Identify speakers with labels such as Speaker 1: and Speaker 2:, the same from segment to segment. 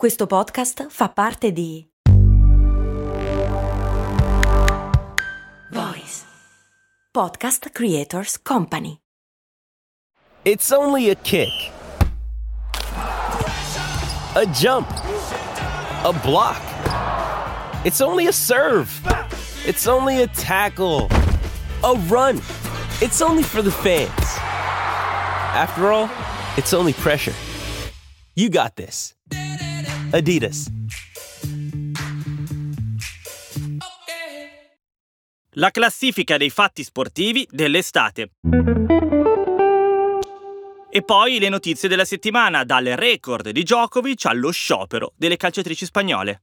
Speaker 1: Questo podcast fa parte di Voice Podcast Creators Company.
Speaker 2: It's only a kick, a jump, a block. It's only a serve. It's only a tackle, a run. It's only for the fans. After all, it's only pressure. You got this. Adidas.
Speaker 3: La classifica dei fatti sportivi dell'estate. E poi le notizie della settimana, dal record di Djokovic allo sciopero delle calciatrici spagnole.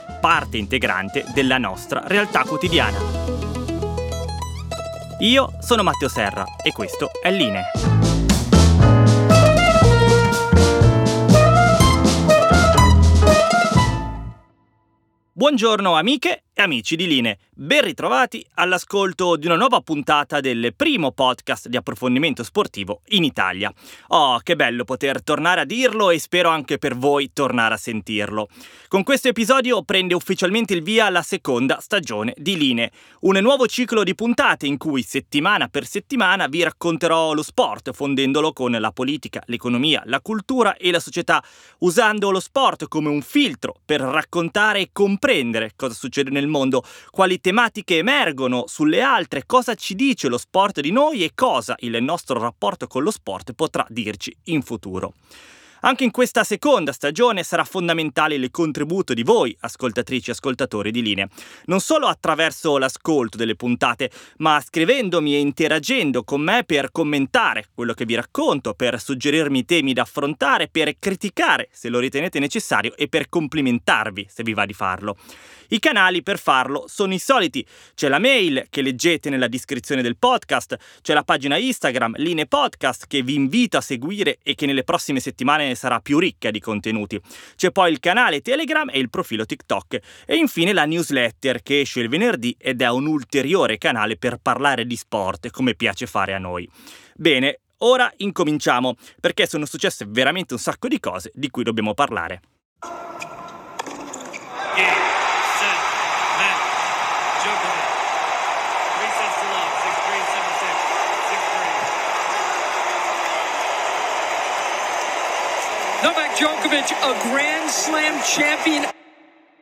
Speaker 3: parte integrante della nostra realtà quotidiana. Io sono Matteo Serra e questo è Line. Buongiorno amiche amici di Line, ben ritrovati all'ascolto di una nuova puntata del primo podcast di approfondimento sportivo in Italia. Oh, che bello poter tornare a dirlo e spero anche per voi tornare a sentirlo. Con questo episodio prende ufficialmente il via la seconda stagione di Line, un nuovo ciclo di puntate in cui settimana per settimana vi racconterò lo sport, fondendolo con la politica, l'economia, la cultura e la società, usando lo sport come un filtro per raccontare e comprendere cosa succede nel nel mondo, quali tematiche emergono sulle altre, cosa ci dice lo sport di noi e cosa il nostro rapporto con lo sport potrà dirci in futuro. Anche in questa seconda stagione sarà fondamentale il contributo di voi, ascoltatrici e ascoltatori di linee, non solo attraverso l'ascolto delle puntate, ma scrivendomi e interagendo con me per commentare quello che vi racconto, per suggerirmi temi da affrontare, per criticare se lo ritenete necessario e per complimentarvi se vi va di farlo. I canali per farlo sono i soliti. C'è la mail che leggete nella descrizione del podcast, c'è la pagina Instagram Linee Podcast che vi invito a seguire e che nelle prossime settimane sarà più ricca di contenuti. C'è poi il canale Telegram e il profilo TikTok e infine la newsletter che esce il venerdì ed è un ulteriore canale per parlare di sport come piace fare a noi. Bene, ora incominciamo perché sono successe veramente un sacco di cose di cui dobbiamo parlare. Novak Djokovic, a Grand Slam champion.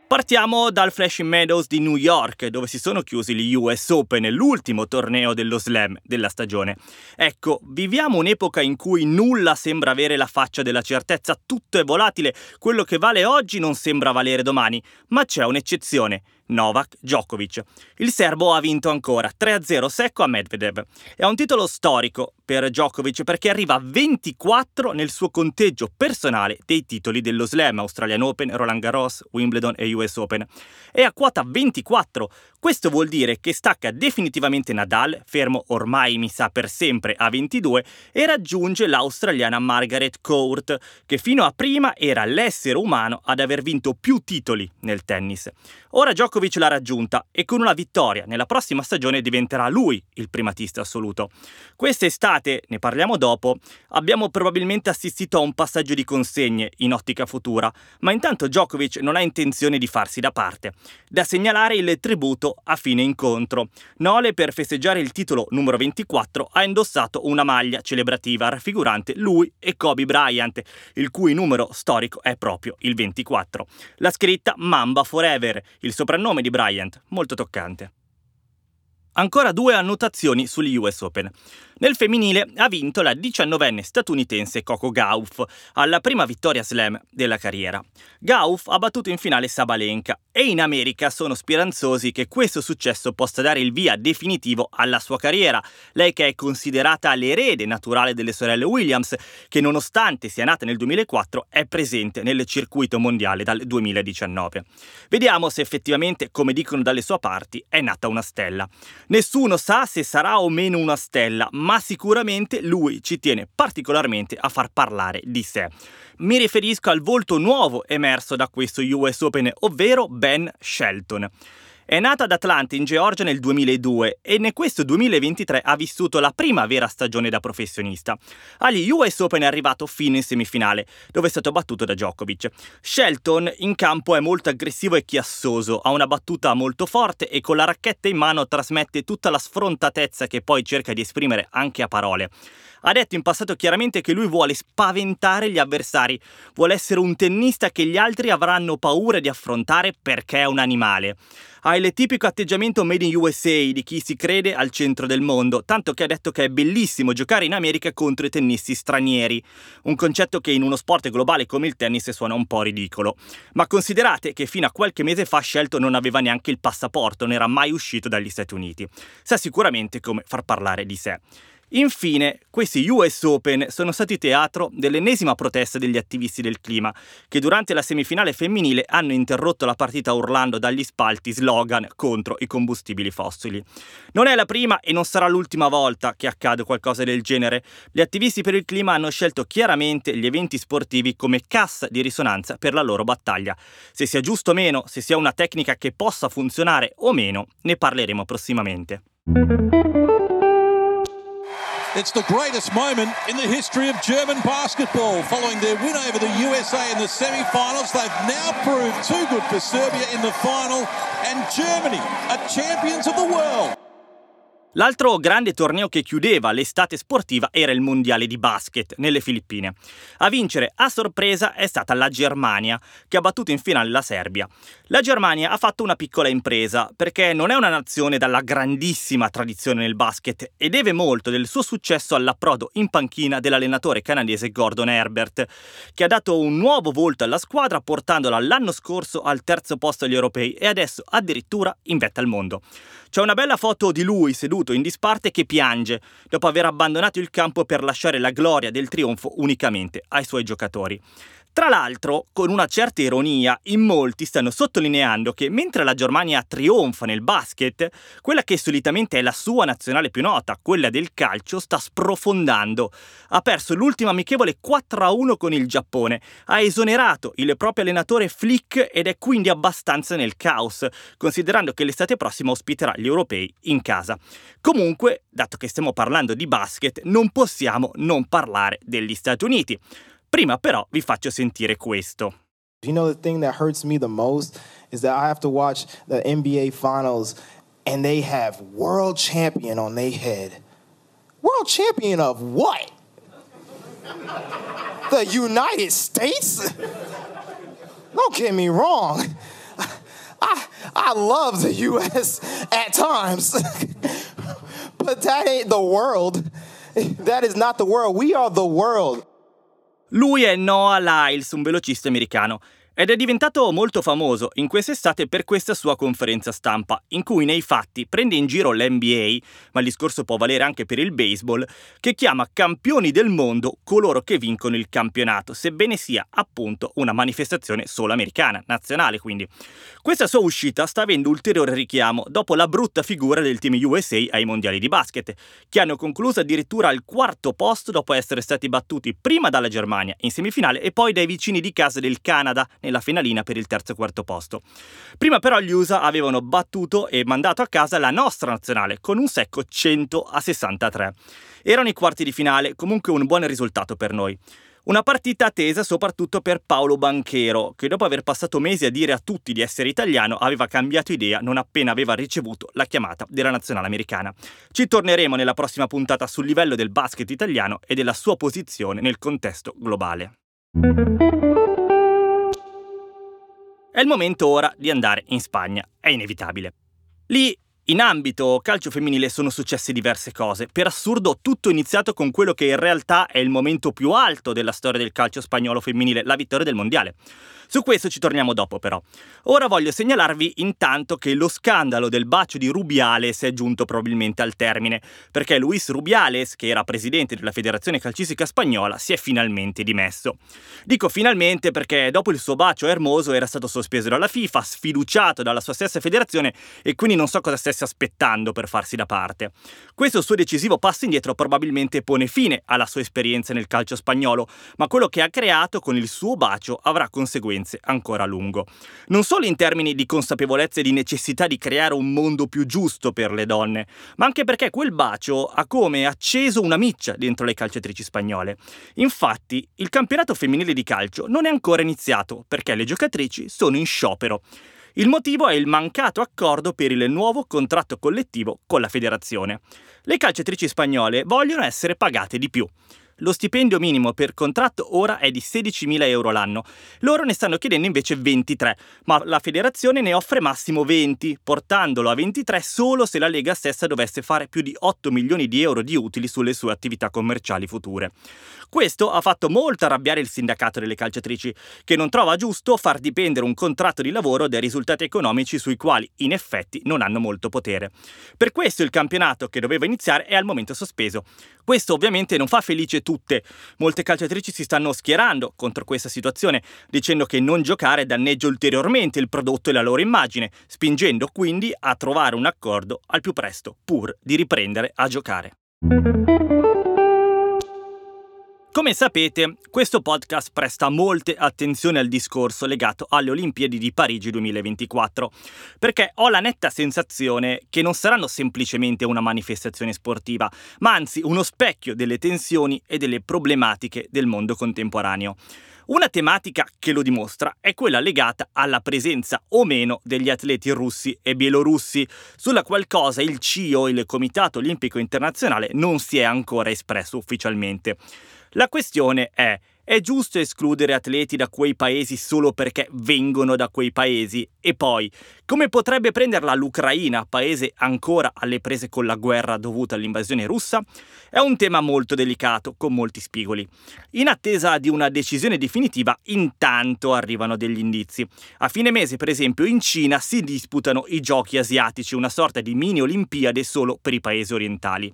Speaker 3: Partiamo dal Flashing Meadows di New York, dove si sono chiusi gli US Open, l'ultimo torneo dello slam della stagione. Ecco, viviamo un'epoca in cui nulla sembra avere la faccia della certezza, tutto è volatile, quello che vale oggi non sembra valere domani, ma c'è un'eccezione. Novak Djokovic. Il serbo ha vinto ancora 3-0 secco a Medvedev. È un titolo storico per Djokovic perché arriva a 24 nel suo conteggio personale dei titoli dello Slam, Australian Open, Roland Garros, Wimbledon e US Open. È a quota 24. Questo vuol dire che stacca definitivamente Nadal, fermo ormai mi sa per sempre a 22, e raggiunge l'australiana Margaret Court, che fino a prima era l'essere umano ad aver vinto più titoli nel tennis. Ora Djokovic l'ha raggiunta e con una vittoria nella prossima stagione diventerà lui il primatista assoluto. Quest'estate, ne parliamo dopo, abbiamo probabilmente assistito a un passaggio di consegne in ottica futura, ma intanto Djokovic non ha intenzione di farsi da parte. Da segnalare il tributo a fine incontro. Nole per festeggiare il titolo numero 24 ha indossato una maglia celebrativa raffigurante lui e Kobe Bryant, il cui numero storico è proprio il 24. La scritta Mamba Forever, il soprannome di Bryant, molto toccante. Ancora due annotazioni sugli US Open. Nel femminile ha vinto la diciannovenne statunitense Coco Gauff, alla prima vittoria slam della carriera. Gauff ha battuto in finale Sabalenka e in America sono speranzosi che questo successo possa dare il via definitivo alla sua carriera, lei che è considerata l'erede naturale delle sorelle Williams, che nonostante sia nata nel 2004 è presente nel circuito mondiale dal 2019. Vediamo se effettivamente, come dicono dalle sue parti, è nata una stella. Nessuno sa se sarà o meno una stella, ma sicuramente lui ci tiene particolarmente a far parlare di sé. Mi riferisco al volto nuovo emerso da questo US Open, ovvero Ben Shelton. È nata ad Atlanta in Georgia nel 2002 e in questo 2023 ha vissuto la prima vera stagione da professionista. Agli US Open è arrivato fino in semifinale, dove è stato battuto da Djokovic. Shelton in campo è molto aggressivo e chiassoso, ha una battuta molto forte e con la racchetta in mano trasmette tutta la sfrontatezza che poi cerca di esprimere anche a parole. Ha detto in passato chiaramente che lui vuole spaventare gli avversari, vuole essere un tennista che gli altri avranno paura di affrontare perché è un animale. Ha il tipico atteggiamento made in USA di chi si crede al centro del mondo, tanto che ha detto che è bellissimo giocare in America contro i tennisti stranieri, un concetto che in uno sport globale come il tennis suona un po' ridicolo. Ma considerate che fino a qualche mese fa Shelton non aveva neanche il passaporto, non era mai uscito dagli Stati Uniti. Sa sicuramente come far parlare di sé. Infine, questi US Open sono stati teatro dell'ennesima protesta degli attivisti del clima, che durante la semifinale femminile hanno interrotto la partita urlando dagli spalti slogan contro i combustibili fossili. Non è la prima e non sarà l'ultima volta che accade qualcosa del genere. Gli attivisti per il clima hanno scelto chiaramente gli eventi sportivi come cassa di risonanza per la loro battaglia. Se sia giusto o meno, se sia una tecnica che possa funzionare o meno, ne parleremo prossimamente. It's the greatest moment in the history of German basketball. Following their win over the USA in the semi finals, they've now proved too good for Serbia in the final, and Germany are champions of the world. L'altro grande torneo che chiudeva l'estate sportiva era il mondiale di basket nelle Filippine. A vincere a sorpresa è stata la Germania, che ha battuto in finale la Serbia. La Germania ha fatto una piccola impresa, perché non è una nazione dalla grandissima tradizione nel basket e deve molto del suo successo all'approdo in panchina dell'allenatore canadese Gordon Herbert, che ha dato un nuovo volto alla squadra portandola l'anno scorso al terzo posto agli europei e adesso addirittura in vetta al mondo. C'è una bella foto di lui seduto in disparte che piange dopo aver abbandonato il campo per lasciare la gloria del trionfo unicamente ai suoi giocatori. Tra l'altro, con una certa ironia, in molti stanno sottolineando che mentre la Germania trionfa nel basket, quella che solitamente è la sua nazionale più nota, quella del calcio, sta sprofondando. Ha perso l'ultimo amichevole 4-1 con il Giappone, ha esonerato il proprio allenatore Flick ed è quindi abbastanza nel caos, considerando che l'estate prossima ospiterà gli europei in casa. Comunque, dato che stiamo parlando di basket, non possiamo non parlare degli Stati Uniti. Prima però vi faccio sentire questo.
Speaker 4: You know the thing that hurts me the most is that I have to watch the NBA finals and they have world champion on their head. World champion of what? the United States? Don't get me wrong. I, I love the US at times, but that ain't the world. That is not the world. We are the world.
Speaker 3: Lui è Noah Lyles, un velocista americano, ed è diventato molto famoso in quest'estate per questa sua conferenza stampa, in cui nei fatti prende in giro l'NBA, ma il discorso può valere anche per il baseball, che chiama campioni del mondo coloro che vincono il campionato, sebbene sia appunto una manifestazione solo americana, nazionale quindi. Questa sua uscita sta avendo ulteriore richiamo dopo la brutta figura del team USA ai mondiali di basket, che hanno concluso addirittura al quarto posto dopo essere stati battuti prima dalla Germania in semifinale e poi dai vicini di casa del Canada nella finalina per il terzo e quarto posto. Prima però gli USA avevano battuto e mandato a casa la nostra nazionale con un secco 100 a 63. Erano i quarti di finale, comunque un buon risultato per noi. Una partita attesa soprattutto per Paolo Banchero, che dopo aver passato mesi a dire a tutti di essere italiano aveva cambiato idea non appena aveva ricevuto la chiamata della nazionale americana. Ci torneremo nella prossima puntata sul livello del basket italiano e della sua posizione nel contesto globale. È il momento ora di andare in Spagna, è inevitabile. Lì In ambito calcio femminile sono successe diverse cose. Per assurdo, tutto è iniziato con quello che in realtà è il momento più alto della storia del calcio spagnolo femminile, la vittoria del mondiale. Su questo ci torniamo dopo però. Ora voglio segnalarvi intanto che lo scandalo del bacio di Rubiales è giunto probabilmente al termine, perché Luis Rubiales, che era presidente della Federazione Calcistica Spagnola, si è finalmente dimesso. Dico finalmente perché dopo il suo bacio Hermoso era stato sospeso dalla FIFA, sfiduciato dalla sua stessa federazione e quindi non so cosa stesse aspettando per farsi da parte. Questo suo decisivo passo indietro probabilmente pone fine alla sua esperienza nel calcio spagnolo, ma quello che ha creato con il suo bacio avrà conseguenze conseguenze ancora a lungo. Non solo in termini di consapevolezza e di necessità di creare un mondo più giusto per le donne, ma anche perché quel bacio ha come acceso una miccia dentro le calciatrici spagnole. Infatti, il campionato femminile di calcio non è ancora iniziato perché le giocatrici sono in sciopero. Il motivo è il mancato accordo per il nuovo contratto collettivo con la federazione. Le calciatrici spagnole vogliono essere pagate di più. Lo stipendio minimo per contratto ora è di 16.000 euro l'anno. Loro ne stanno chiedendo invece 23, ma la federazione ne offre massimo 20, portandolo a 23 solo se la Lega stessa dovesse fare più di 8 milioni di euro di utili sulle sue attività commerciali future. Questo ha fatto molto arrabbiare il sindacato delle calciatrici, che non trova giusto far dipendere un contratto di lavoro dai risultati economici sui quali, in effetti, non hanno molto potere. Per questo il campionato che doveva iniziare è al momento sospeso. Questo ovviamente non fa felice tutte. Molte calciatrici si stanno schierando contro questa situazione, dicendo che non giocare danneggia ulteriormente il prodotto e la loro immagine, spingendo quindi a trovare un accordo al più presto, pur di riprendere a giocare. Come sapete, questo podcast presta molte attenzioni al discorso legato alle Olimpiadi di Parigi 2024, perché ho la netta sensazione che non saranno semplicemente una manifestazione sportiva, ma anzi uno specchio delle tensioni e delle problematiche del mondo contemporaneo. Una tematica che lo dimostra è quella legata alla presenza o meno degli atleti russi e bielorussi, sulla qual il CIO, il Comitato Olimpico Internazionale, non si è ancora espresso ufficialmente. La questione è, è giusto escludere atleti da quei paesi solo perché vengono da quei paesi? E poi, come potrebbe prenderla l'Ucraina, paese ancora alle prese con la guerra dovuta all'invasione russa? È un tema molto delicato, con molti spigoli. In attesa di una decisione definitiva, intanto arrivano degli indizi. A fine mese, per esempio, in Cina si disputano i giochi asiatici, una sorta di mini Olimpiade solo per i paesi orientali.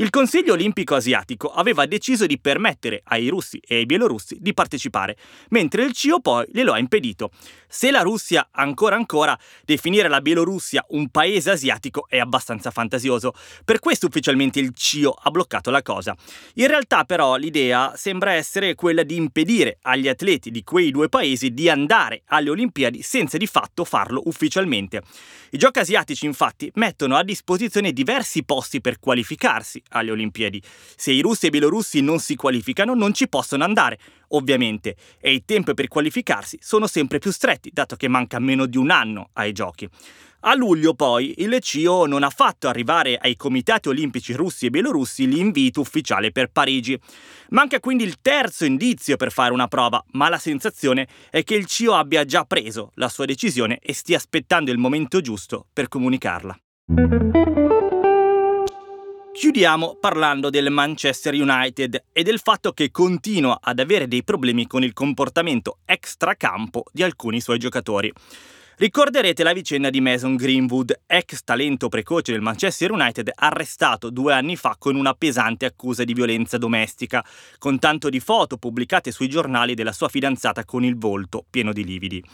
Speaker 3: Il Consiglio Olimpico Asiatico aveva deciso di permettere ai russi e ai bielorussi di partecipare, mentre il CIO poi glielo ha impedito. Se la Russia ancora ancora definire la Bielorussia un paese asiatico è abbastanza fantasioso, per questo ufficialmente il CIO ha bloccato la cosa. In realtà però l'idea sembra essere quella di impedire agli atleti di quei due paesi di andare alle Olimpiadi senza di fatto farlo ufficialmente. I giochi asiatici infatti mettono a disposizione diversi posti per qualificarsi alle Olimpiadi. Se i russi e i bielorussi non si qualificano non ci possono andare, ovviamente, e i tempi per qualificarsi sono sempre più stretti, dato che manca meno di un anno ai giochi. A luglio poi il CIO non ha fatto arrivare ai comitati olimpici russi e bielorussi l'invito ufficiale per Parigi. Manca quindi il terzo indizio per fare una prova, ma la sensazione è che il CIO abbia già preso la sua decisione e stia aspettando il momento giusto per comunicarla. Chiudiamo parlando del Manchester United e del fatto che continua ad avere dei problemi con il comportamento extracampo di alcuni suoi giocatori. Ricorderete la vicenda di Mason Greenwood, ex talento precoce del Manchester United, arrestato due anni fa con una pesante accusa di violenza domestica, con tanto di foto pubblicate sui giornali della sua fidanzata con il volto pieno di lividi.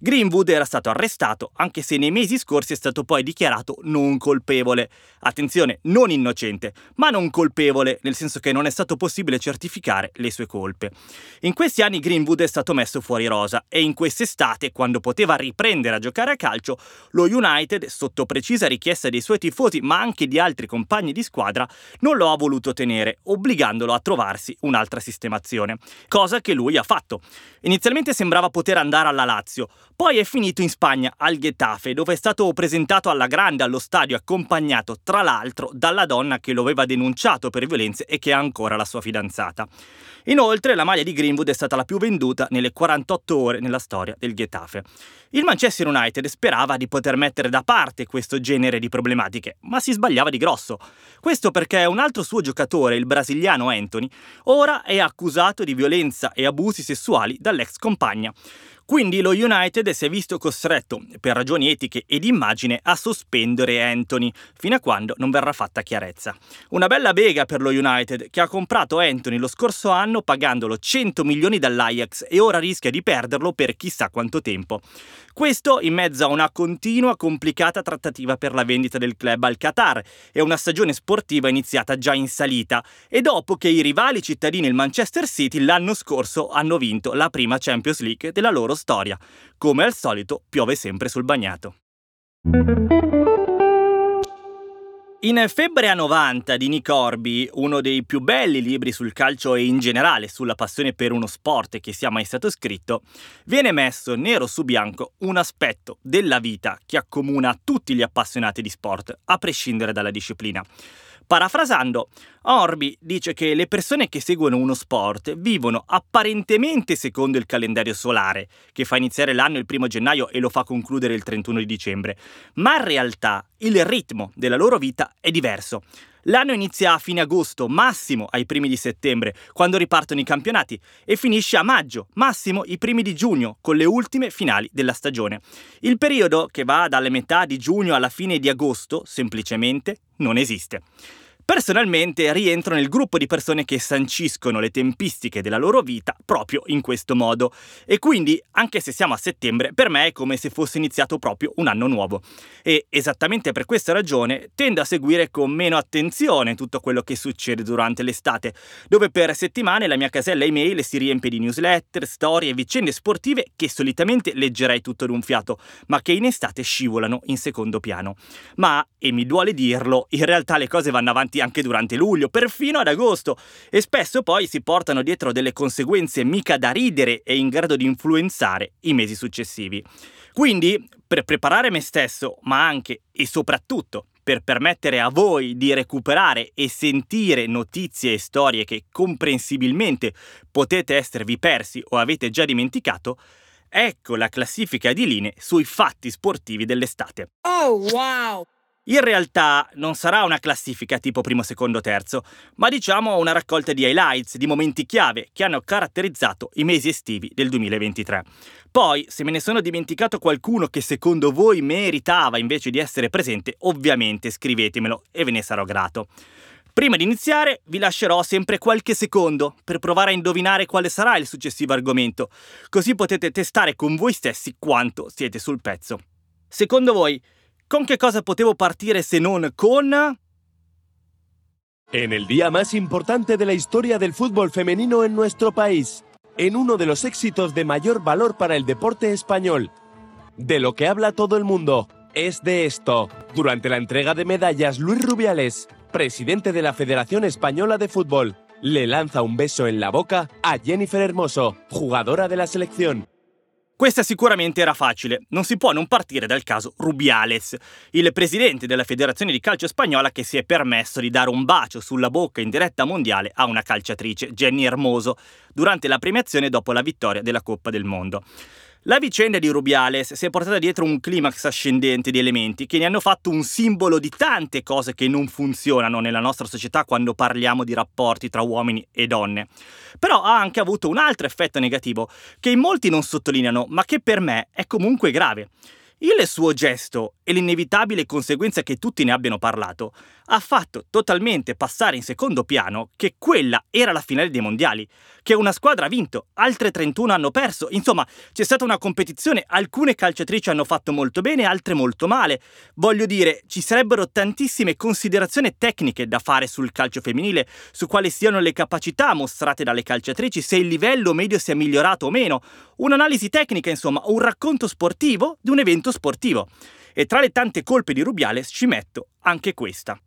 Speaker 3: Greenwood era stato arrestato, anche se nei mesi scorsi è stato poi dichiarato non colpevole. Attenzione, non innocente, ma non colpevole, nel senso che non è stato possibile certificare le sue colpe. In questi anni Greenwood è stato messo fuori rosa e in quest'estate, quando poteva riprendere a giocare a calcio, lo United, sotto precisa richiesta dei suoi tifosi, ma anche di altri compagni di squadra, non lo ha voluto tenere, obbligandolo a trovarsi un'altra sistemazione, cosa che lui ha fatto. Inizialmente sembrava poter andare alla Lazio, poi è finito in Spagna, al Getafe, dove è stato presentato alla grande allo stadio accompagnato, tra l'altro, dalla donna che lo aveva denunciato per violenze e che è ancora la sua fidanzata. Inoltre, la maglia di Greenwood è stata la più venduta nelle 48 ore nella storia del Getafe. Il Manchester United sperava di poter mettere da parte questo genere di problematiche, ma si sbagliava di grosso. Questo perché un altro suo giocatore, il brasiliano Anthony, ora è accusato di violenza e abusi sessuali dall'ex compagna. Quindi lo United si è visto costretto, per ragioni etiche e di immagine, a sospendere Anthony, fino a quando non verrà fatta chiarezza. Una bella bega per lo United, che ha comprato Anthony lo scorso anno pagandolo 100 milioni dall'Ajax e ora rischia di perderlo per chissà quanto tempo. Questo in mezzo a una continua complicata trattativa per la vendita del club al Qatar e una stagione sportiva iniziata già in salita e dopo che i rivali cittadini il Manchester City l'anno scorso hanno vinto la prima Champions League della loro storia. Come al solito piove sempre sul bagnato. In Febbre a 90 di Nick Orby, uno dei più belli libri sul calcio e in generale sulla passione per uno sport che sia mai stato scritto, viene messo nero su bianco un aspetto della vita che accomuna tutti gli appassionati di sport, a prescindere dalla disciplina. Parafrasando, Orbi dice che le persone che seguono uno sport vivono apparentemente secondo il calendario solare, che fa iniziare l'anno il primo gennaio e lo fa concludere il 31 di dicembre, ma in realtà il ritmo della loro vita è diverso. L'anno inizia a fine agosto, massimo ai primi di settembre, quando ripartono i campionati, e finisce a maggio, massimo i primi di giugno, con le ultime finali della stagione. Il periodo, che va dalle metà di giugno alla fine di agosto, semplicemente non esiste. Personalmente rientro nel gruppo di persone che sanciscono le tempistiche della loro vita proprio in questo modo e quindi, anche se siamo a settembre, per me è come se fosse iniziato proprio un anno nuovo. E esattamente per questa ragione tendo a seguire con meno attenzione tutto quello che succede durante l'estate, dove per settimane la mia casella email si riempie di newsletter, storie e vicende sportive che solitamente leggerei tutto d'un fiato, ma che in estate scivolano in secondo piano. Ma, e mi duole dirlo, in realtà le cose vanno avanti anche durante luglio, perfino ad agosto, e spesso poi si portano dietro delle conseguenze mica da ridere e in grado di influenzare i mesi successivi. Quindi, per preparare me stesso, ma anche e soprattutto per permettere a voi di recuperare e sentire notizie e storie che comprensibilmente potete esservi persi o avete già dimenticato, ecco la classifica di linee sui fatti sportivi dell'estate.
Speaker 5: Oh wow!
Speaker 3: In realtà non sarà una classifica tipo primo, secondo, terzo, ma diciamo una raccolta di highlights, di momenti chiave che hanno caratterizzato i mesi estivi del 2023. Poi, se me ne sono dimenticato qualcuno che secondo voi meritava invece di essere presente, ovviamente scrivetemelo e ve ne sarò grato. Prima di iniziare vi lascerò sempre qualche secondo per provare a indovinare quale sarà il successivo argomento, così potete testare con voi stessi quanto siete sul pezzo. Secondo voi, ¿Con qué cosa potevo partire se non con...
Speaker 6: En el día más importante de la historia del fútbol femenino en nuestro país, en uno de los éxitos de mayor valor para el deporte español, de lo que habla todo el mundo, es de esto. Durante la entrega de medallas, Luis Rubiales, presidente de la Federación Española de Fútbol, le lanza un beso en la boca a Jennifer Hermoso, jugadora de la selección.
Speaker 3: Questa sicuramente era facile, non si può non partire dal caso Rubiales, il presidente della federazione di calcio spagnola che si è permesso di dare un bacio sulla bocca in diretta mondiale a una calciatrice, Jenny Hermoso, durante la premiazione dopo la vittoria della Coppa del Mondo. La vicenda di Rubiales si è portata dietro un climax ascendente di elementi che ne hanno fatto un simbolo di tante cose che non funzionano nella nostra società quando parliamo di rapporti tra uomini e donne. Però ha anche avuto un altro effetto negativo che in molti non sottolineano, ma che per me è comunque grave. Il suo gesto e l'inevitabile conseguenza che tutti ne abbiano parlato ha fatto totalmente passare in secondo piano che quella era la finale dei mondiali, che una squadra ha vinto, altre 31 hanno perso, insomma c'è stata una competizione, alcune calciatrici hanno fatto molto bene, altre molto male. Voglio dire, ci sarebbero tantissime considerazioni tecniche da fare sul calcio femminile, su quali siano le capacità mostrate dalle calciatrici, se il livello medio sia migliorato o meno, un'analisi tecnica, insomma, un racconto sportivo di un evento sportivo. E tra le tante colpe di Rubiales ci metto anche questa.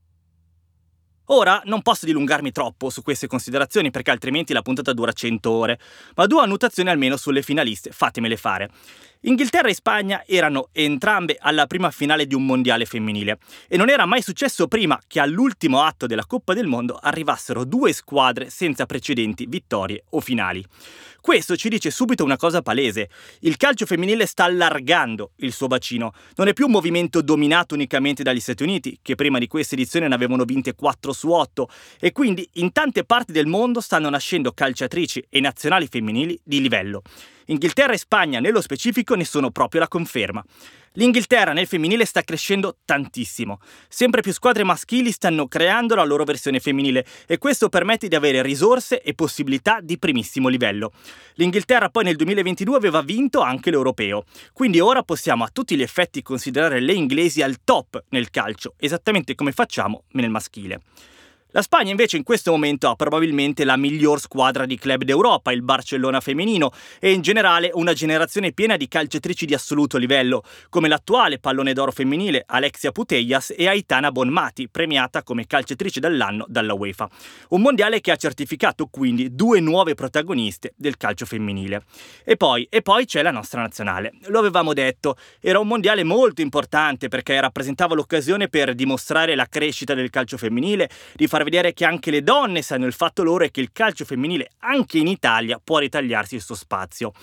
Speaker 3: Ora non posso dilungarmi troppo su queste considerazioni perché altrimenti la puntata dura 100 ore, ma due annotazioni almeno sulle finaliste, fatemele fare. Inghilterra e Spagna erano entrambe alla prima finale di un mondiale femminile e non era mai successo prima che all'ultimo atto della Coppa del Mondo arrivassero due squadre senza precedenti vittorie o finali. Questo ci dice subito una cosa palese. Il calcio femminile sta allargando il suo bacino. Non è più un movimento dominato unicamente dagli Stati Uniti, che prima di questa edizione ne avevano vinte 4 su 8, e quindi in tante parti del mondo stanno nascendo calciatrici e nazionali femminili di livello. Inghilterra e Spagna, nello specifico, ne sono proprio la conferma. L'Inghilterra nel femminile sta crescendo tantissimo. Sempre più squadre maschili stanno creando la loro versione femminile e questo permette di avere risorse e possibilità di primissimo livello. L'Inghilterra poi nel 2022 aveva vinto anche l'europeo, quindi ora possiamo a tutti gli effetti considerare le inglesi al top nel calcio, esattamente come facciamo nel maschile. La Spagna invece in questo momento ha probabilmente la miglior squadra di club d'Europa, il Barcellona femminino, e in generale una generazione piena di calciatrici di assoluto livello, come l'attuale pallone d'oro femminile Alexia Putellas e Aitana Bonmati, premiata come calciatrice dell'anno dalla UEFA. Un mondiale che ha certificato quindi due nuove protagoniste del calcio femminile. E poi, e poi c'è la nostra nazionale. Lo avevamo detto, era un mondiale molto importante perché rappresentava l'occasione per dimostrare la crescita del calcio femminile, di far far vedere che anche le donne sanno il fatto loro e che il calcio femminile anche in Italia può ritagliarsi il suo spazio.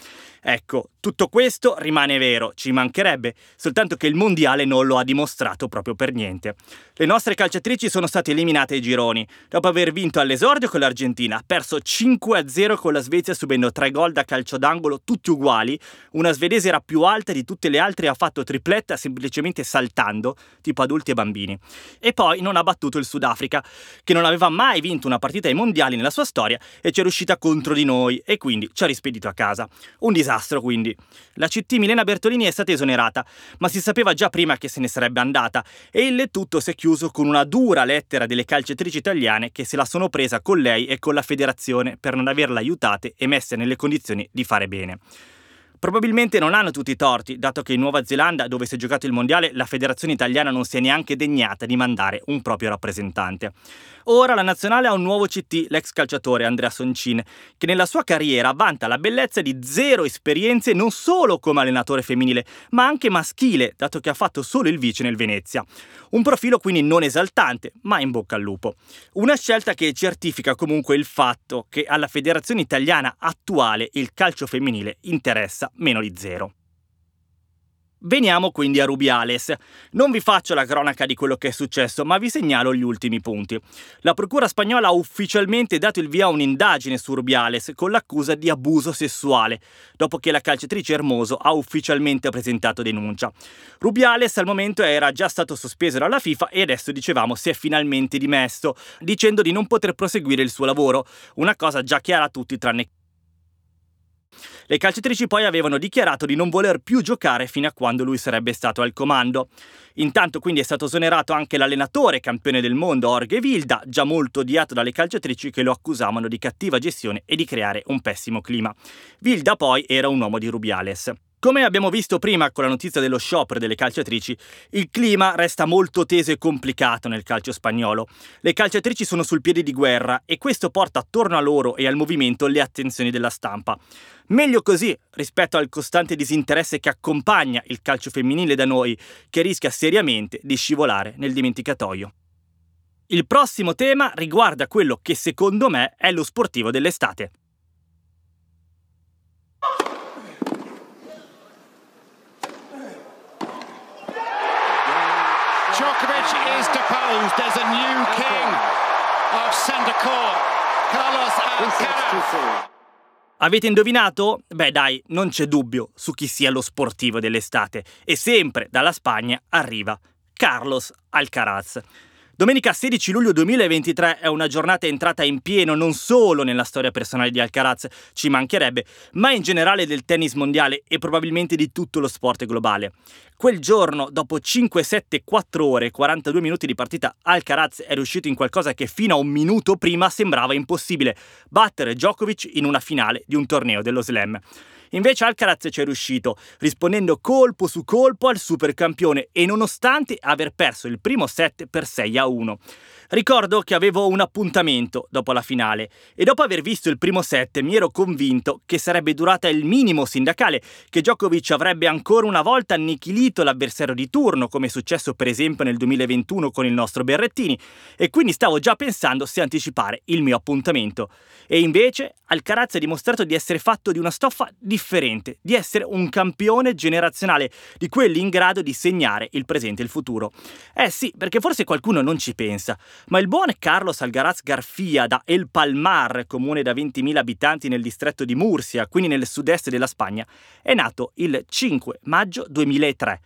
Speaker 3: Ecco, tutto questo rimane vero, ci mancherebbe, soltanto che il mondiale non lo ha dimostrato proprio per niente. Le nostre calciatrici sono state eliminate ai gironi, dopo aver vinto all'esordio con l'Argentina, perso 5-0 con la Svezia subendo tre gol da calcio d'angolo tutti uguali, una svedese era più alta di tutte le altre e ha fatto tripletta semplicemente saltando, tipo adulti e bambini. E poi non ha battuto il Sudafrica, che non aveva mai vinto una partita ai mondiali nella sua storia e ci è riuscita contro di noi e quindi ci ha rispedito a casa. Un disastro quindi. La CT Milena Bertolini è stata esonerata, ma si sapeva già prima che se ne sarebbe andata e il tutto si è chiuso con una dura lettera delle calciatrici italiane che se la sono presa con lei e con la federazione per non averla aiutate e messe nelle condizioni di fare bene. Probabilmente non hanno tutti i torti, dato che in Nuova Zelanda, dove si è giocato il mondiale, la federazione italiana non si è neanche degnata di mandare un proprio rappresentante. Ora la nazionale ha un nuovo CT, l'ex calciatore Andrea Soncin, che nella sua carriera vanta la bellezza di zero esperienze non solo come allenatore femminile, ma anche maschile, dato che ha fatto solo il vice nel Venezia. Un profilo quindi non esaltante, ma in bocca al lupo. Una scelta che certifica comunque il fatto che alla federazione italiana attuale il calcio femminile interessa meno di zero. Veniamo quindi a Rubiales. Non vi faccio la cronaca di quello che è successo, ma vi segnalo gli ultimi punti. La procura spagnola ha ufficialmente dato il via a un'indagine su Rubiales con l'accusa di abuso sessuale, dopo che la calciatrice Hermoso ha ufficialmente presentato denuncia. Rubiales al momento era già stato sospeso dalla FIFA e adesso dicevamo si è finalmente dimesso, dicendo di non poter proseguire il suo lavoro, una cosa già chiara a tutti tranne le calciatrici poi avevano dichiarato di non voler più giocare fino a quando lui sarebbe stato al comando. Intanto quindi è stato esonerato anche l'allenatore campione del mondo Orge Vilda, già molto odiato dalle calciatrici che lo accusavano di cattiva gestione e di creare un pessimo clima. Vilda poi era un uomo di Rubiales. Come abbiamo visto prima con la notizia dello sciopero delle calciatrici, il clima resta molto teso e complicato nel calcio spagnolo. Le calciatrici sono sul piede di guerra e questo porta attorno a loro e al movimento le attenzioni della stampa. Meglio così rispetto al costante disinteresse che accompagna il calcio femminile da noi, che rischia seriamente di scivolare nel dimenticatoio. Il prossimo tema riguarda quello che secondo me è lo sportivo dell'estate. Deposed. There's a new king of center court, Carlos Alcaraz. Avete indovinato? Beh dai, non c'è dubbio su chi sia lo sportivo dell'estate e sempre dalla Spagna arriva Carlos Alcaraz. Domenica 16 luglio 2023 è una giornata entrata in pieno non solo nella storia personale di Alcaraz, ci mancherebbe, ma in generale del tennis mondiale e probabilmente di tutto lo sport globale. Quel giorno, dopo 5, 7, 4 ore e 42 minuti di partita, Alcaraz è riuscito in qualcosa che fino a un minuto prima sembrava impossibile, battere Djokovic in una finale di un torneo dello Slam. Invece Alcaraz ci è riuscito, rispondendo colpo su colpo al supercampione e nonostante aver perso il primo set per 6 a 1. Ricordo che avevo un appuntamento dopo la finale e dopo aver visto il primo set mi ero convinto che sarebbe durata il minimo sindacale, che Djokovic avrebbe ancora una volta annichilito l'avversario di turno, come è successo per esempio nel 2021 con il nostro Berrettini, e quindi stavo già pensando se anticipare il mio appuntamento. E invece Alcaraz ha dimostrato di essere fatto di una stoffa differente, di essere un campione generazionale, di quelli in grado di segnare il presente e il futuro. Eh sì, perché forse qualcuno non ci pensa, ma il buon Carlos Algaraz Garfia da El Palmar, comune da 20.000 abitanti nel distretto di Murcia, quindi nel sud-est della Spagna, è nato il 5 maggio 2003.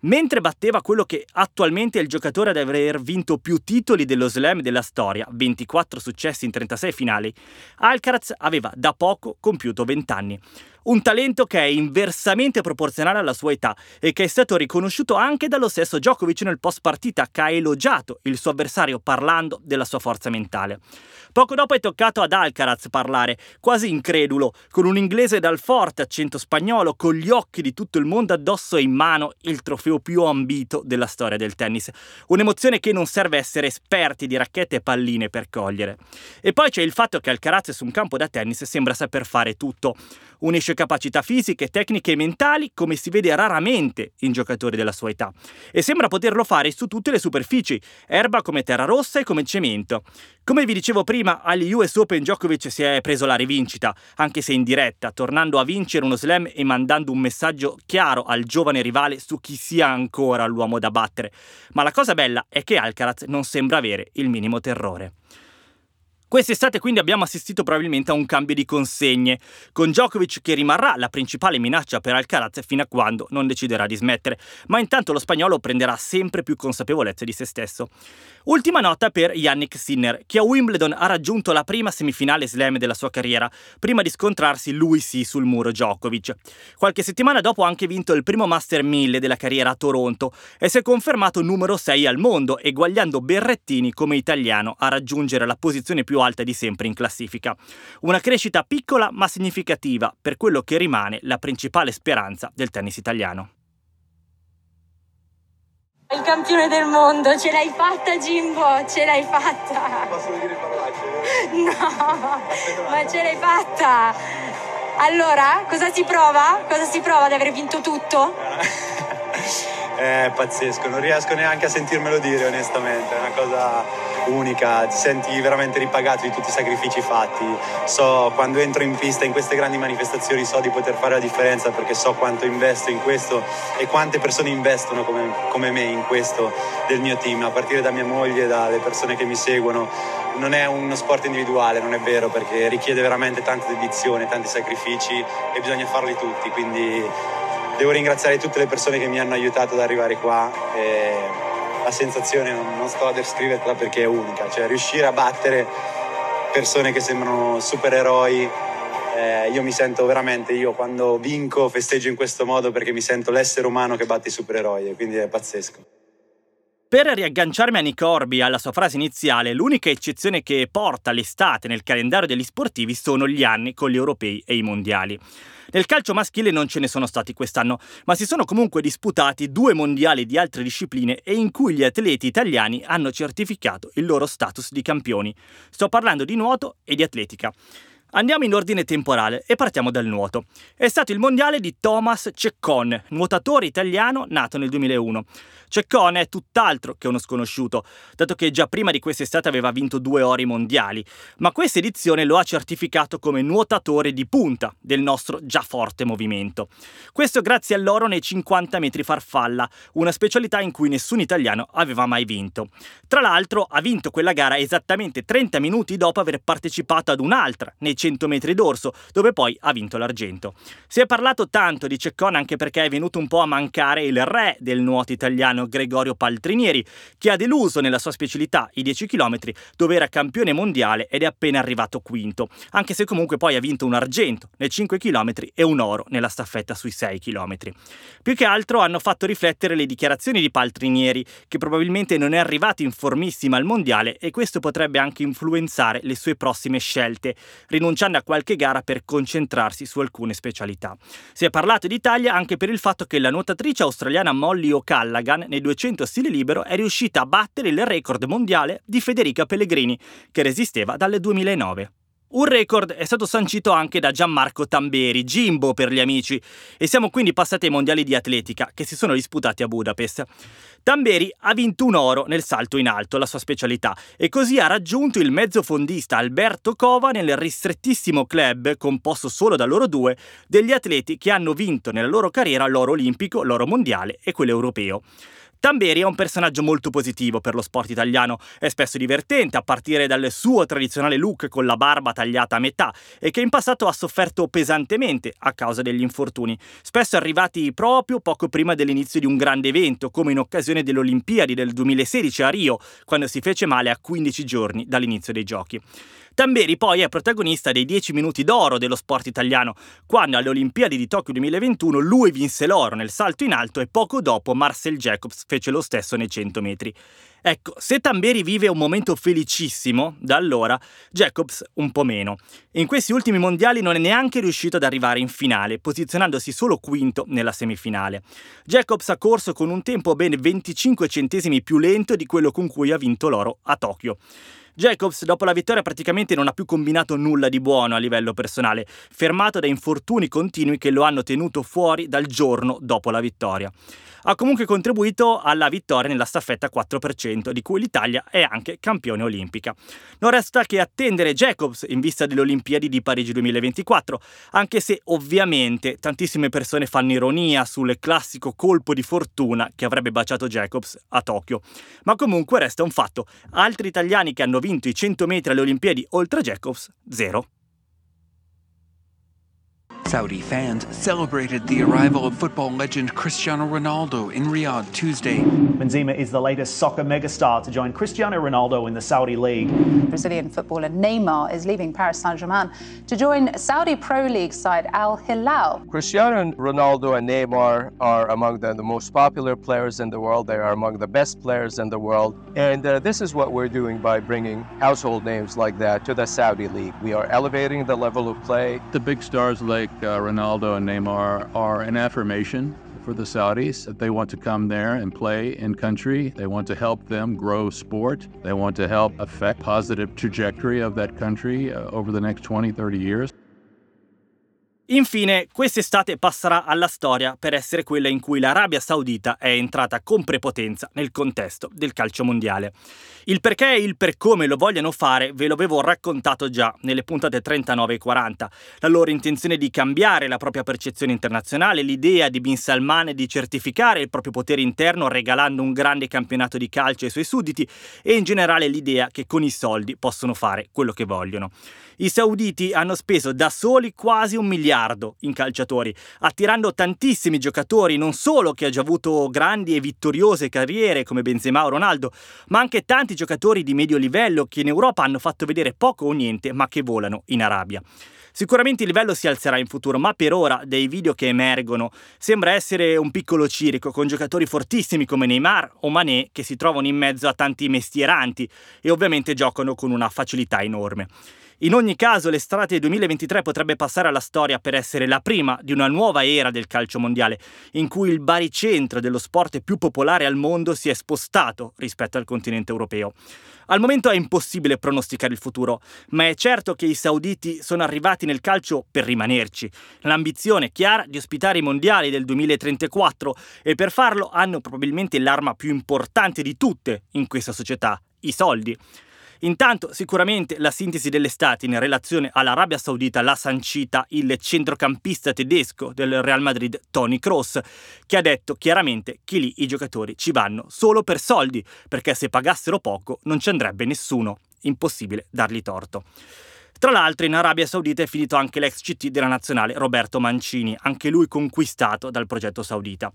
Speaker 3: Mentre batteva quello che attualmente è il giocatore ad aver vinto più titoli dello slam della storia, 24 successi in 36 finali, Alcaraz aveva da poco compiuto 20 anni. Un talento che è inversamente proporzionale alla sua età e che è stato riconosciuto anche dallo stesso Djokovic nel post partita che ha elogiato il suo avversario parlando della sua forza mentale. Poco dopo è toccato ad Alcaraz parlare, quasi incredulo, con un inglese dal forte accento spagnolo, con gli occhi di tutto il mondo addosso e in mano il trofeo più ambito della storia del tennis. Un'emozione che non serve essere esperti di racchette e palline per cogliere. E poi c'è il fatto che Alcaraz su un campo da tennis sembra saper fare tutto. Unisce capacità fisiche, tecniche e mentali come si vede raramente in giocatori della sua età e sembra poterlo fare su tutte le superfici, erba come terra rossa e come cemento. Come vi dicevo prima, agli US Open Djokovic si è preso la rivincita, anche se in diretta, tornando a vincere uno slam e mandando un messaggio chiaro al giovane rivale su chi sia ancora l'uomo da battere. Ma la cosa bella è che Alcaraz non sembra avere il minimo terrore. Quest'estate quindi abbiamo assistito probabilmente a un cambio di consegne, con Djokovic che rimarrà la principale minaccia per Alcaraz fino a quando non deciderà di smettere, ma intanto lo spagnolo prenderà sempre più consapevolezza di se stesso. Ultima nota per Yannick Sinner, che a Wimbledon ha raggiunto la prima semifinale slam della sua carriera, prima di scontrarsi lui sì sul muro Djokovic. Qualche settimana dopo ha anche vinto il primo Master 1000 della carriera a Toronto e si è confermato numero 6 al mondo, eguagliando Berrettini come italiano a raggiungere la posizione più alta di sempre in classifica. Una crescita piccola ma significativa per quello che rimane la principale speranza del tennis italiano.
Speaker 5: Il campione del mondo, ce l'hai fatta Jimbo, ce l'hai fatta.
Speaker 7: Posso dire parolacce?
Speaker 5: No, ma ce l'hai fatta. Allora, cosa si prova? Cosa si prova ad aver vinto tutto?
Speaker 7: È pazzesco, non riesco neanche a sentirmelo dire onestamente, è una cosa unica, ti senti veramente ripagato di tutti i sacrifici fatti. So quando entro in pista in queste grandi manifestazioni so di poter fare la differenza perché so quanto investo in questo e quante persone investono come, come me in questo del mio team, a partire da mia moglie, dalle persone che mi seguono. Non è uno sport individuale, non è vero, perché richiede veramente tanta dedizione, tanti sacrifici e bisogna farli tutti, quindi devo ringraziare tutte le persone che mi hanno aiutato ad arrivare qua. E la sensazione non, non sto a descriverla perché è unica, cioè riuscire a battere persone che sembrano supereroi. Eh, io mi sento veramente, io quando vinco festeggio in questo modo perché mi sento l'essere umano che batte i supereroi quindi è pazzesco.
Speaker 3: Per riagganciarmi a Nick Orby alla sua frase iniziale, l'unica eccezione che porta l'estate nel calendario degli sportivi sono gli anni con gli europei e i mondiali. Nel calcio maschile non ce ne sono stati quest'anno, ma si sono comunque disputati due mondiali di altre discipline e in cui gli atleti italiani hanno certificato il loro status di campioni. Sto parlando di nuoto e di atletica. Andiamo in ordine temporale e partiamo dal nuoto. È stato il mondiale di Thomas Ceccon, nuotatore italiano nato nel 2001. Ceccone è tutt'altro che uno sconosciuto, dato che già prima di quest'estate aveva vinto due ori mondiali, ma questa edizione lo ha certificato come nuotatore di punta del nostro già forte movimento. Questo grazie all'oro nei 50 metri farfalla, una specialità in cui nessun italiano aveva mai vinto. Tra l'altro ha vinto quella gara esattamente 30 minuti dopo aver partecipato ad un'altra nei 100 metri d'orso, dove poi ha vinto l'argento. Si è parlato tanto di Ceccone anche perché è venuto un po' a mancare il re del nuoto italiano Gregorio Paltrinieri, che ha deluso nella sua specialità, i 10 km, dove era campione mondiale ed è appena arrivato quinto, anche se comunque poi ha vinto un argento nei 5 km e un oro nella staffetta sui 6 km. Più che altro hanno fatto riflettere le dichiarazioni di Paltrinieri, che probabilmente non è arrivato in formissima al mondiale e questo potrebbe anche influenzare le sue prossime scelte, rinunciando rinunciando a qualche gara per concentrarsi su alcune specialità. Si è parlato d'Italia anche per il fatto che la nuotatrice australiana Molly O'Callaghan nei 200 stile libero è riuscita a battere il record mondiale di Federica Pellegrini, che resisteva dal 2009. Un record è stato sancito anche da Gianmarco Tamberi, Jimbo per gli amici, e siamo quindi passati ai mondiali di atletica che si sono disputati a Budapest. Tamberi ha vinto un oro nel salto in alto, la sua specialità, e così ha raggiunto il mezzofondista Alberto Cova nel ristrettissimo club, composto solo da loro due, degli atleti che hanno vinto nella loro carriera l'oro olimpico, l'oro mondiale e quello europeo. Tamberi è un personaggio molto positivo per lo sport italiano, è spesso divertente a partire dal suo tradizionale look con la barba tagliata a metà e che in passato ha sofferto pesantemente a causa degli infortuni, spesso arrivati proprio poco prima dell'inizio di un grande evento, come in occasione delle Olimpiadi del 2016 a Rio, quando si fece male a 15 giorni dall'inizio dei giochi. Tamberi poi è protagonista dei 10 minuti d'oro dello sport italiano, quando alle Olimpiadi di Tokyo 2021 lui vinse l'oro nel salto in alto e poco dopo Marcel Jacobs fece lo stesso nei 100 metri. Ecco, se Tamberi vive un momento felicissimo, da allora, Jacobs un po' meno. In questi ultimi mondiali non è neanche riuscito ad arrivare in finale, posizionandosi solo quinto nella semifinale. Jacobs ha corso con un tempo ben 25 centesimi più lento di quello con cui ha vinto l'oro a Tokyo. Jacobs dopo la vittoria praticamente non ha più combinato nulla di buono a livello personale, fermato da infortuni continui che lo hanno tenuto fuori dal giorno dopo la vittoria. Ha comunque contribuito alla vittoria nella staffetta 4%, di cui l'Italia è anche campione olimpica. Non resta che attendere Jacobs in vista delle Olimpiadi di Parigi 2024, anche se ovviamente tantissime persone fanno ironia sul classico colpo di fortuna che avrebbe baciato Jacobs a Tokyo. Ma comunque resta un fatto, altri italiani che hanno vinto i 100 metri alle Olimpiadi oltre Jacobs, zero.
Speaker 8: Saudi fans celebrated the arrival of football legend Cristiano Ronaldo in Riyadh Tuesday.
Speaker 9: Benzema is the latest soccer megastar to join Cristiano Ronaldo in the Saudi League.
Speaker 10: Brazilian footballer Neymar is leaving Paris Saint-Germain to join Saudi Pro League side Al Hilal.
Speaker 11: Cristiano Ronaldo and Neymar are among the, the, most popular players in the world. They are among the best players in the world. And uh, this is what we're doing by bringing household names like that to the Saudi League. We are elevating the level of play.
Speaker 12: The big stars like uh, Ronaldo and Neymar are an affirmation for the Saudis that they want to come there and play in country. They want to help them grow sport. They want to help affect positive trajectory of that country uh, over the next 20, 30 years.
Speaker 3: Infine, quest'estate passerà alla storia per essere quella in cui l'Arabia Saudita è entrata con prepotenza nel contesto del calcio mondiale. Il perché e il per come lo vogliano fare ve lo avevo raccontato già nelle puntate 39 e 40. La loro intenzione di cambiare la propria percezione internazionale, l'idea di Bin Salman di certificare il proprio potere interno regalando un grande campionato di calcio ai suoi sudditi e in generale l'idea che con i soldi possono fare quello che vogliono. I sauditi hanno speso da soli quasi un miliardo in calciatori, attirando tantissimi giocatori, non solo che ha già avuto grandi e vittoriose carriere come Benzema o Ronaldo, ma anche tanti giocatori di medio livello che in Europa hanno fatto vedere poco o niente, ma che volano in Arabia. Sicuramente il livello si alzerà in futuro, ma per ora, dai video che emergono, sembra essere un piccolo circo con giocatori fortissimi come Neymar o Mané che si trovano in mezzo a tanti mestieranti e ovviamente giocano con una facilità enorme. In ogni caso, l'estate 2023 potrebbe passare alla storia per essere la prima di una nuova era del calcio mondiale, in cui il baricentro dello sport più popolare al mondo si è spostato rispetto al continente europeo. Al momento è impossibile pronosticare il futuro, ma è certo che i sauditi sono arrivati nel calcio per rimanerci. L'ambizione chiara di ospitare i mondiali del 2034 e per farlo hanno probabilmente l'arma più importante di tutte in questa società, i soldi. Intanto, sicuramente la sintesi dell'estate in relazione all'Arabia Saudita l'ha sancita il centrocampista tedesco del Real Madrid, Tony Kroos, che ha detto chiaramente che lì i giocatori ci vanno solo per soldi, perché se pagassero poco non ci andrebbe nessuno. Impossibile dargli torto. Tra l'altro in Arabia Saudita è finito anche l'ex CT della nazionale Roberto Mancini, anche lui conquistato dal progetto saudita.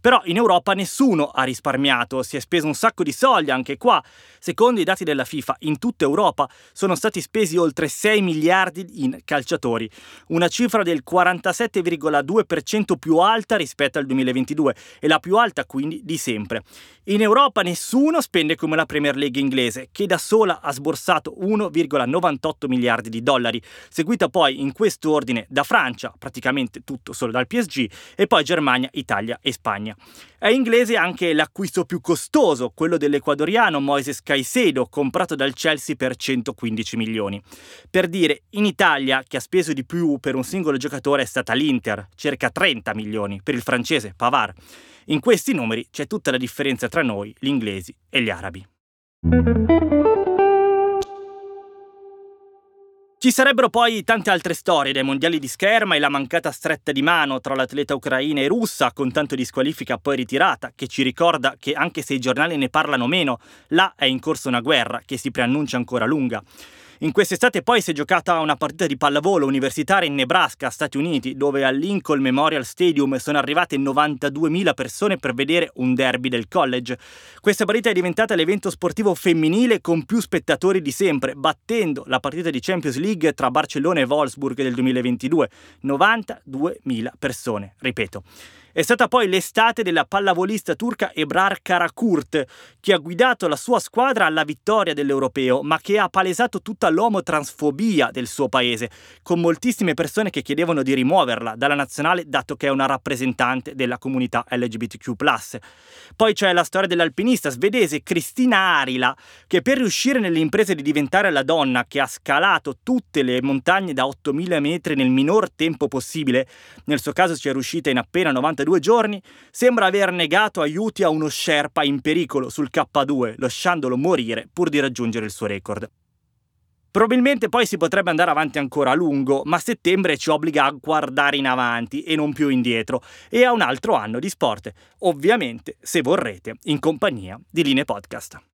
Speaker 3: Però in Europa nessuno ha risparmiato, si è speso un sacco di soldi anche qua. Secondo i dati della FIFA, in tutta Europa sono stati spesi oltre 6 miliardi in calciatori, una cifra del 47,2% più alta rispetto al 2022 e la più alta quindi di sempre. In Europa nessuno spende come la Premier League inglese, che da sola ha sborsato 1,98 miliardi miliardi di dollari, seguita poi in quest'ordine da Francia, praticamente tutto solo dal PSG, e poi Germania, Italia e Spagna. È inglese anche l'acquisto più costoso, quello dell'ecuadoriano Moises Caicedo, comprato dal Chelsea per 115 milioni. Per dire, in Italia, che ha speso di più per un singolo giocatore è stata l'Inter, circa 30 milioni, per il francese Pavard. In questi numeri c'è tutta la differenza tra noi, gli inglesi e gli arabi. Ci sarebbero poi tante altre storie, dai mondiali di scherma e la mancata stretta di mano tra l'atleta ucraina e russa, con tanto di squalifica poi ritirata, che ci ricorda che anche se i giornali ne parlano meno, là è in corso una guerra che si preannuncia ancora lunga. In quest'estate poi si è giocata una partita di pallavolo universitaria in Nebraska, Stati Uniti, dove al Lincoln Memorial Stadium sono arrivate 92.000 persone per vedere un derby del college. Questa partita è diventata l'evento sportivo femminile con più spettatori di sempre, battendo la partita di Champions League tra Barcellona e Wolfsburg del 2022. 92.000 persone, ripeto. È stata poi l'estate della pallavolista turca Ebrar Karakurt, che ha guidato la sua squadra alla vittoria dell'Europeo, ma che ha palesato tutta l'omotransfobia del suo paese, con moltissime persone che chiedevano di rimuoverla dalla nazionale dato che è una rappresentante della comunità LGBTQ+. Poi c'è la storia dell'alpinista svedese Cristina Arila, che per riuscire nelle imprese di diventare la donna che ha scalato tutte le montagne da 8000 metri nel minor tempo possibile, nel suo caso ci è riuscita in appena 90 52 giorni, sembra aver negato aiuti a uno Sherpa in pericolo sul K2, lasciandolo morire pur di raggiungere il suo record. Probabilmente poi si potrebbe andare avanti ancora a lungo, ma settembre ci obbliga a guardare in avanti e non più indietro, e a un altro anno di sport, ovviamente, se vorrete, in compagnia di Linee Podcast.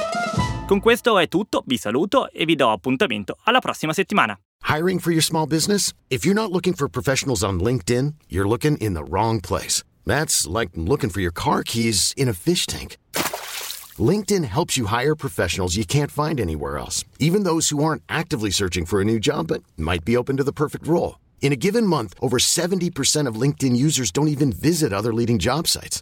Speaker 3: Con questo è tutto, vi saluto e vi do appuntamento alla prossima settimana.
Speaker 13: Hiring for your small business? If you're not looking for professionals on LinkedIn, you're looking in the wrong place. That's like looking for your car keys in a fish tank. LinkedIn helps you hire professionals you can't find anywhere else, even those who aren't actively searching for a new job but might be open to the perfect role. In a given month, over 70% of LinkedIn users don't even visit other leading job sites.